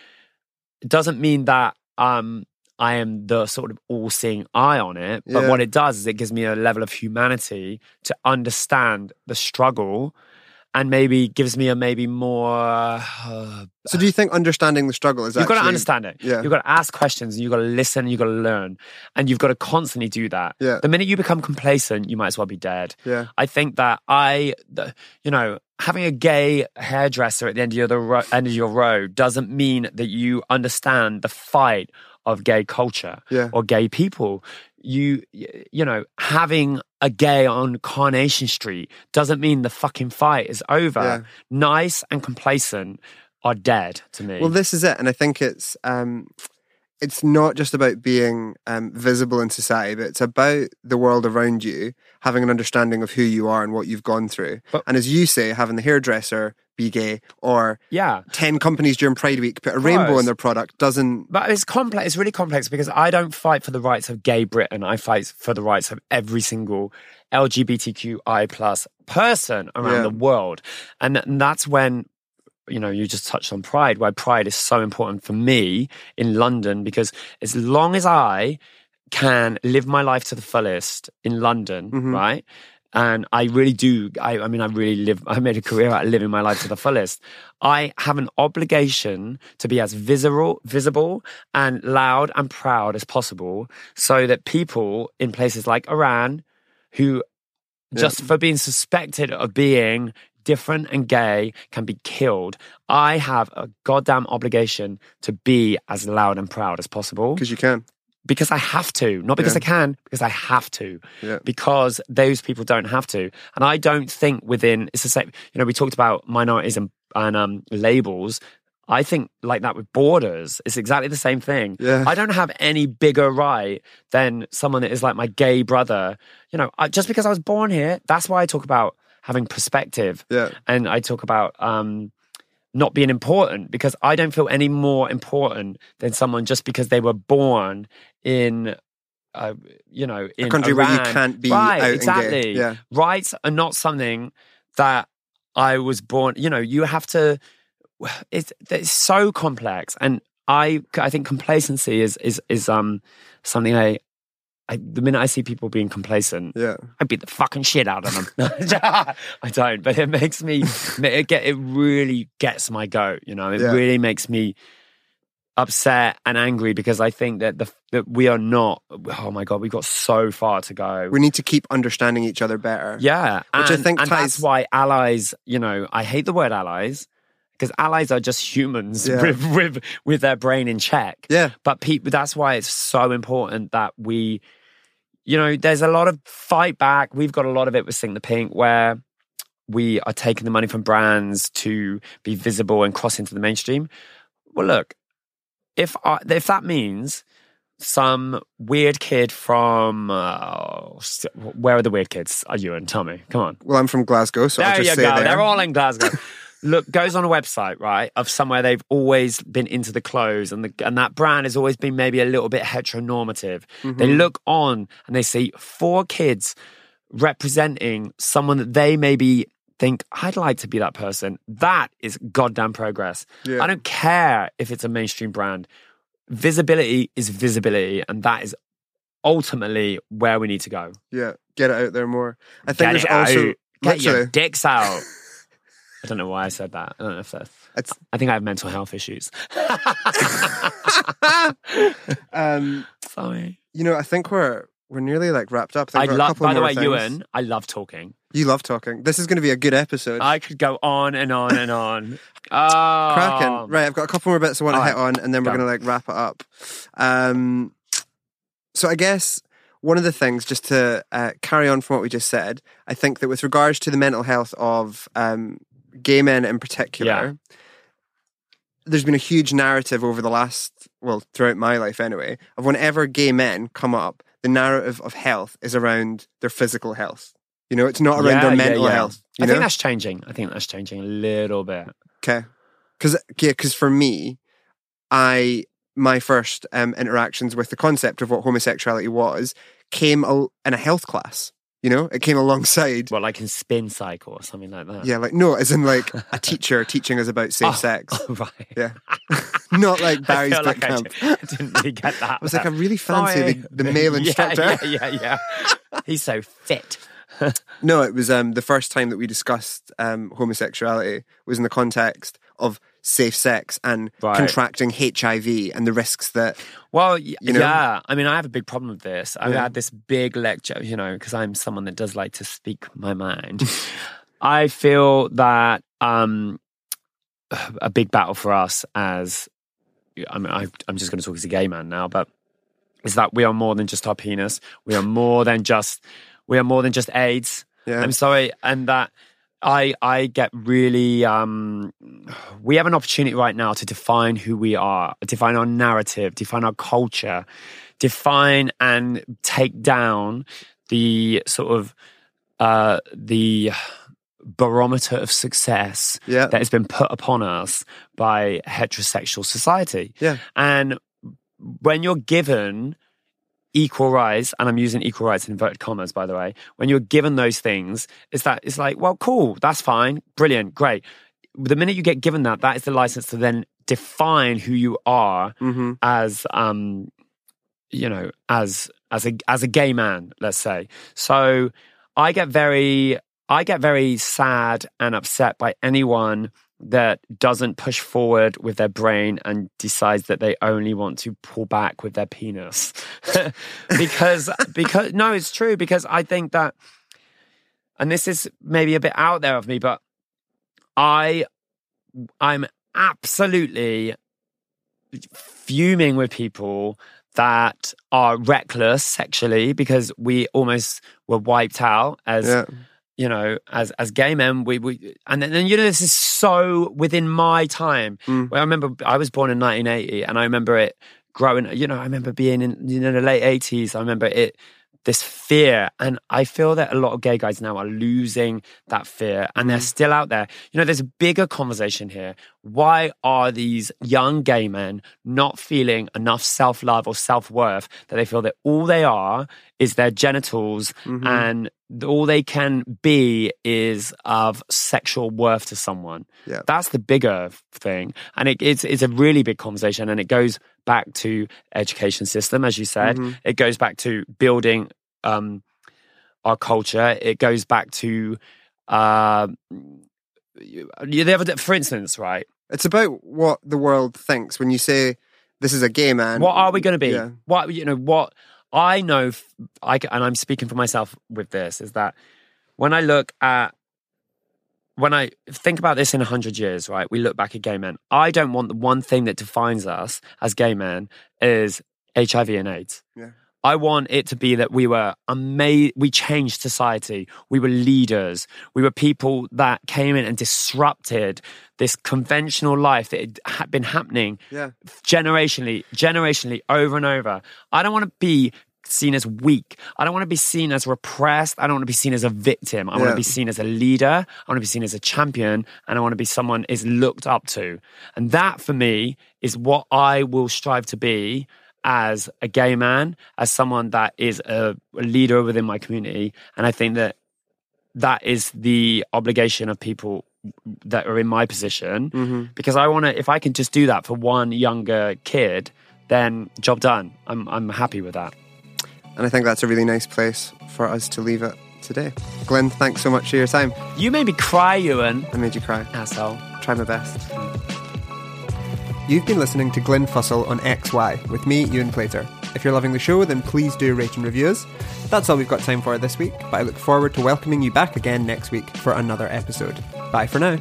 it doesn't mean that um I am the sort of all-seeing eye on it, but Yeah. what it does is it gives me a level of humanity to understand the struggle and maybe gives me a maybe more. Uh, So do you think understanding the struggle is you've got to understand it. yeah. You've got to ask questions. You've got to listen. You've got to learn, and you've got to constantly do that. Yeah. The minute you become complacent, you might as well be dead. Yeah. I think that I, the, you know, having a gay hairdresser at the end of your ro- end of your road doesn't mean that you understand the fight of gay culture Yeah. or gay people. You, you know, having a gay on Coronation Street doesn't mean the fucking fight is over. Yeah. Nice and complacent are dead to me. Well, this is it, and I think it's um, it's not just about being um, visible in society, but it's about the world around you having an understanding of who you are and what you've gone through. But- and as you say, having the hairdresser be gay or yeah 10 companies during pride week put a rainbow in their product doesn't but it's complex it's really complex because i don't fight for the rights of gay britain i fight for the rights of every single lgbtqi plus person around yeah. the world and, and that's when you know, you just touched on pride, why pride is so important for me in London because as long as I can live my life to the fullest in London, mm-hmm. right? And I really do. I, I, mean, I really live. I made a career out of living my life to the fullest. I have an obligation to be as visible, visible and loud and proud as possible, so that people in places like Iran, who just yeah. for being suspected of being different and gay can be killed. I have a goddamn obligation to be as loud and proud as possible. Because you can because I have to, not because yeah. I can, because I have to, yeah. because those people don't have to. And I don't think within, it's the same, you know, we talked about minorities and, and um, labels. I think like that with borders, it's exactly the same thing. Yeah. I don't have any bigger right than someone that is like my gay brother. You know, I, just because I was born here, that's why I talk about having perspective. Yeah. And I talk about, um, not being important because I don't feel any more important than someone just because they were born in uh, you know, in a country Iran. where you can't be right, exactly. Yeah. Rights are not something that I was born. You know, you have to. It's it's so complex, and I I think complacency is is is um something I. I, the minute I see people being complacent, yeah, I beat the fucking shit out of them. [laughs] [laughs] I don't, but it makes me it get it really gets my goat. You know, it yeah. really makes me upset and angry because I think that the that we are not. Oh my god, we've got so far to go. We need to keep understanding each other better. Yeah, which and, I think and ties... that's why allies. You know, I hate the word allies because allies are just humans yeah. with, with with their brain in check. Yeah, but people. That's why it's so important that we. You know, there's a lot of fight back. We've got a lot of it with Sink the Pink where we are taking the money from brands to be visible and cross into the mainstream. Well, look, if I, if that means some weird kid from uh, where are the weird kids? Are you and tell me? Come on. Well, I'm from Glasgow, so there I'll just you say go. there. They're all in Glasgow. [laughs] Look, goes on a website, right, of somewhere they've always been into the clothes, and the and that brand has always been maybe a little bit heteronormative. Mm-hmm. They look on and they see four kids representing someone that they maybe think I'd like to be that person. That is goddamn progress. Yeah. I don't care if it's a mainstream brand. Visibility is visibility, and that is ultimately where we need to go. Yeah, get it out there more. I think get there's also out. get your dicks out. I don't know why I said that. I don't know if that's. It's, I think I have mental health issues. [laughs] um, Sorry. You know, I think we're we're nearly like wrapped up. I, I love. By the way, things. Ewan, I love talking. You love talking. This is going to be a good episode. I could go on and on and on. oh. [laughs] Cracking. Right, I've got a couple more bits I want to hit on, and then we're going to like wrap it up. Um, so I guess one of the things, just to uh, carry on from what we just said, I think that with regards to the mental health of um, gay men in particular, yeah. there's been a huge narrative over the last, well, throughout my life anyway, of whenever gay men come up, the narrative of health is around their physical health. You know, it's not around yeah, their mental yeah, health. I know? think that's changing. I think that's changing a little bit. Okay, because yeah, because for me, I my first um, interactions with the concept of what homosexuality was came in a health class. You know, it came alongside. Well, like in spin cycle or something like that. Yeah, like no, as in like a [laughs] teacher teaching us about safe oh, sex. [laughs] Oh, right. Yeah. [laughs] Not like Barry's boot like camp. I, did, not really get that. I was like, I really fancy the, the, male instructor. Yeah, yeah, yeah. yeah. He's so fit. no, it was um, the first time that we discussed um, homosexuality was in the context of safe sex and right. contracting HIV and the risks that. Well, you know, yeah. I mean, I have a big problem with this. I yeah. had this big lecture, you know, because I'm someone that does like to speak my mind. [laughs] I feel that um, a big battle for us as I mean, I, I'm just going to talk as a gay man now, but is that we are more than just our penis. We are more than just we are more than just AIDS. Yeah. I'm sorry, and that I I get really um we have an opportunity right now to define who we are, define our narrative, define our culture, define and take down the sort of uh the barometer of success Yeah. that has been put upon us by heterosexual society. Yeah. And when you're given equal rights, and I'm using equal rights in inverted commas, by the way, when you're given those things, it's that it's like, well, cool, that's fine, brilliant, great. The minute you get given that, that is the license to then define who you are Mm-hmm. as um you know as as a as a gay man let's say so i get very i get very sad and upset by anyone that doesn't push forward with their brain and decides that they only want to pull back with their penis [laughs] because because no it's true because i think that and this is maybe a bit out there of me but i i'm absolutely fuming with people that are reckless sexually because we almost were wiped out as Yeah. You know as as gay men we we and then, then you know this is so within my time. Mm. well, I remember I was born in 1980 and I remember it growing you know I remember being in you know the late 80s I remember it this fear and I feel that a lot of gay guys now are losing that fear and they're still out there. You know there's a bigger conversation here why are these young gay men not feeling enough self-love or self-worth that they feel that all they are is their genitals Mhm. and all they can be is of sexual worth to someone. Yeah. That's the bigger thing. And it, it's, it's a really big conversation and it goes back to education system, as you said. Mhm. It goes back to building um, our culture. It goes back to, uh, you, you have a- for instance, right? It's about what the world thinks when you say this is a gay man. what are we going to be? Yeah. What you know? What I know, I and I'm speaking for myself with this is that when I look at when I think about this in a hundred years, right? We look back at gay men. I don't want the one thing that defines us as gay men is HIV and AIDS. Yeah. I want it to be that we were amazing. We changed society. We were leaders. We were people that came in and disrupted this conventional life that had been happening Yeah. generationally, generationally, over and over. I don't want to be seen as weak. I don't want to be seen as repressed. I don't want to be seen as a victim. I want to be seen as a leader. I want to be seen as a champion, and I want to be someone is looked up to. And that, for me, is what I will strive to be as a gay man, as someone that is a, leader within my community. And I think that that is the obligation of people that are in my position hmm because I want to. If I can just do that for one younger kid, then job done. I'm I'm happy with that. And I think that's a really nice place for us to leave it today. Glyn, thanks so much for your time. You made me cry, Ewan. I made you cry. Asshole. Try my best. You've been listening to Glyn Fussell on XY with me, Ewan Plater. If you're loving the show, then please do rate and review us. That's all we've got time for this week, but I look forward to welcoming you back again next week for another episode. Bye for now.